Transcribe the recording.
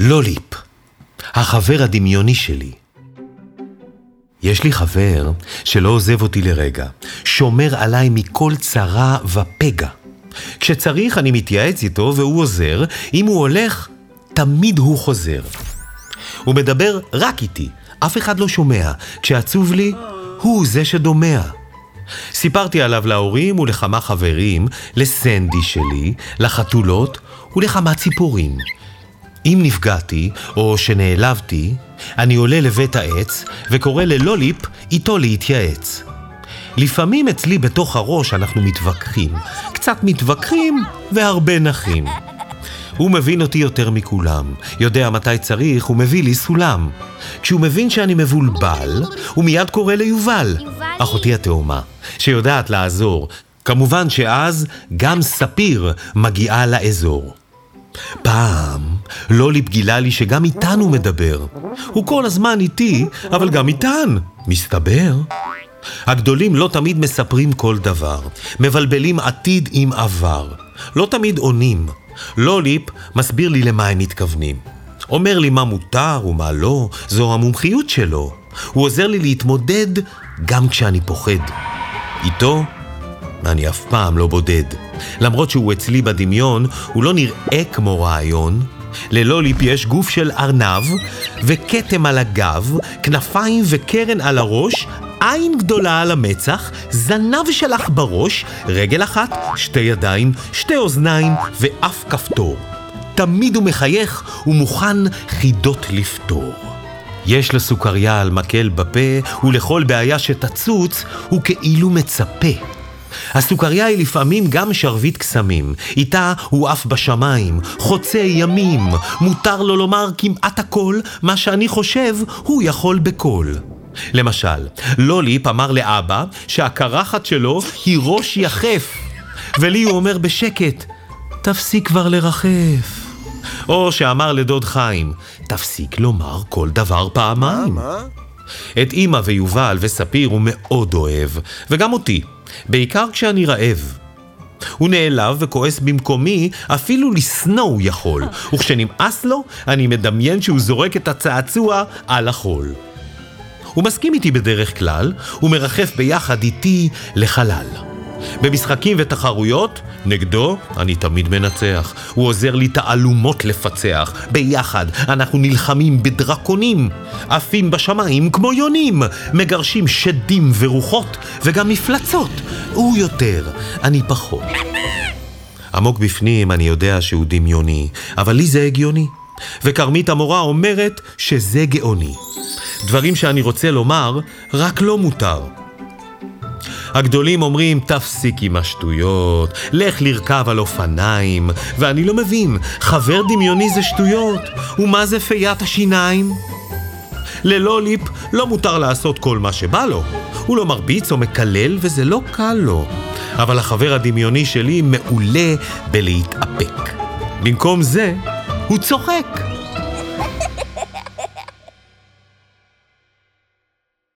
לוליפ, החבר הדמיוני שלי. יש לי חבר שלא עוזב אותי לרגע, שומר עליי מכל צרה ופגע. כשצריך אני מתייעץ איתו והוא עוזר, אם הוא הולך, תמיד הוא חוזר. הוא מדבר רק איתי, אף אחד לא שומע. כשעצוב לי, הוא זה שדומע. סיפרתי עליו להורים ולכמה חברים, לסנדי שלי, לחתולות ולכמה ציפורים. אם נפגעתי או שנעלבתי, אני עולה לבית העץ וקורא ללוליפ איתו להתייעץ. לפעמים אצלי בתוך הראש אנחנו מתווכחים, קצת מתווכחים והרבה נחים. הוא מבין אותי יותר מכולם, יודע מתי צריך, הוא מביא לי סולם. כשהוא מבין שאני מבולבל, הוא מיד קורא ליובל, אחותי התאומה, שיודעת לעזור. כמובן שאז גם ספיר מגיעה לאזור. פעם לוליפ גילה לי שגם איתן הוא מדבר. הוא כל הזמן איתי, אבל גם איתן, מסתבר. הגדולים לא תמיד מספרים כל דבר, מבלבלים עתיד עם עבר. לא תמיד עונים. לוליפ מסביר לי למה הם מתכוונים. אומר לי מה מותר ומה לא, זו המומחיות שלו. הוא עוזר לי להתמודד גם כשאני פוחד. איתו אני אף פעם לא בודד. למרות שהוא אצלי בדמיון, הוא לא נראה כמו רעיון. ללוליפ יש גוף של ארנב, וכתם על הגב, כנפיים וקרן על הראש, עין גדולה על המצח, זנב שלך בראש, רגל אחת, שתי ידיים, שתי אוזניים ואף כפתור. תמיד הוא מחייך ומוכן חידות לפתור. יש לו סוכריה על מקל בפה, ולכל בעיה שתצוץ, הוא כאילו מצפה. הסוכריה היא לפעמים גם שרביט קסמים, איתה הוא עף בשמיים, חוצה ימים, מותר לו לומר כמעט הכל, מה שאני חושב הוא יכול בקול. למשל, לוליפ אמר לאבא שהקרחת שלו היא ראש יחף, ולי הוא אומר בשקט, תפסיק כבר לרחף. או שאמר לדוד חיים, תפסיק לומר כל דבר פעמיים. מה? את אימא ויובל וספיר הוא מאוד אוהב, וגם אותי, בעיקר כשאני רעב. הוא נעלב וכועס במקומי, אפילו לשנוא הוא יכול, וכשנמאס לו, אני מדמיין שהוא זורק את הצעצוע על החול. הוא מסכים איתי בדרך כלל, ומרחף ביחד איתי לחלל. במשחקים ותחרויות, נגדו אני תמיד מנצח. הוא עוזר לי תעלומות לפצח. ביחד אנחנו נלחמים בדרקונים, עפים בשמיים כמו יונים, מגרשים שדים ורוחות וגם מפלצות. הוא יותר, אני פחות. עמוק בפנים אני יודע שהוא דמיוני, אבל לי זה הגיוני. וכרמית המורה אומרת שזה גאוני. דברים שאני רוצה לומר, רק לא מותר. הגדולים אומרים, תפסיק עם השטויות, לך לרכב על אופניים, ואני לא מבין, חבר דמיוני זה שטויות, ומה זה פיית השיניים? ללא ליפ לא מותר לעשות כל מה שבא לו. הוא לא מרביץ או מקלל, וזה לא קל לו. אבל החבר הדמיוני שלי מעולה בלהתאפק. במקום זה, הוא צוחק.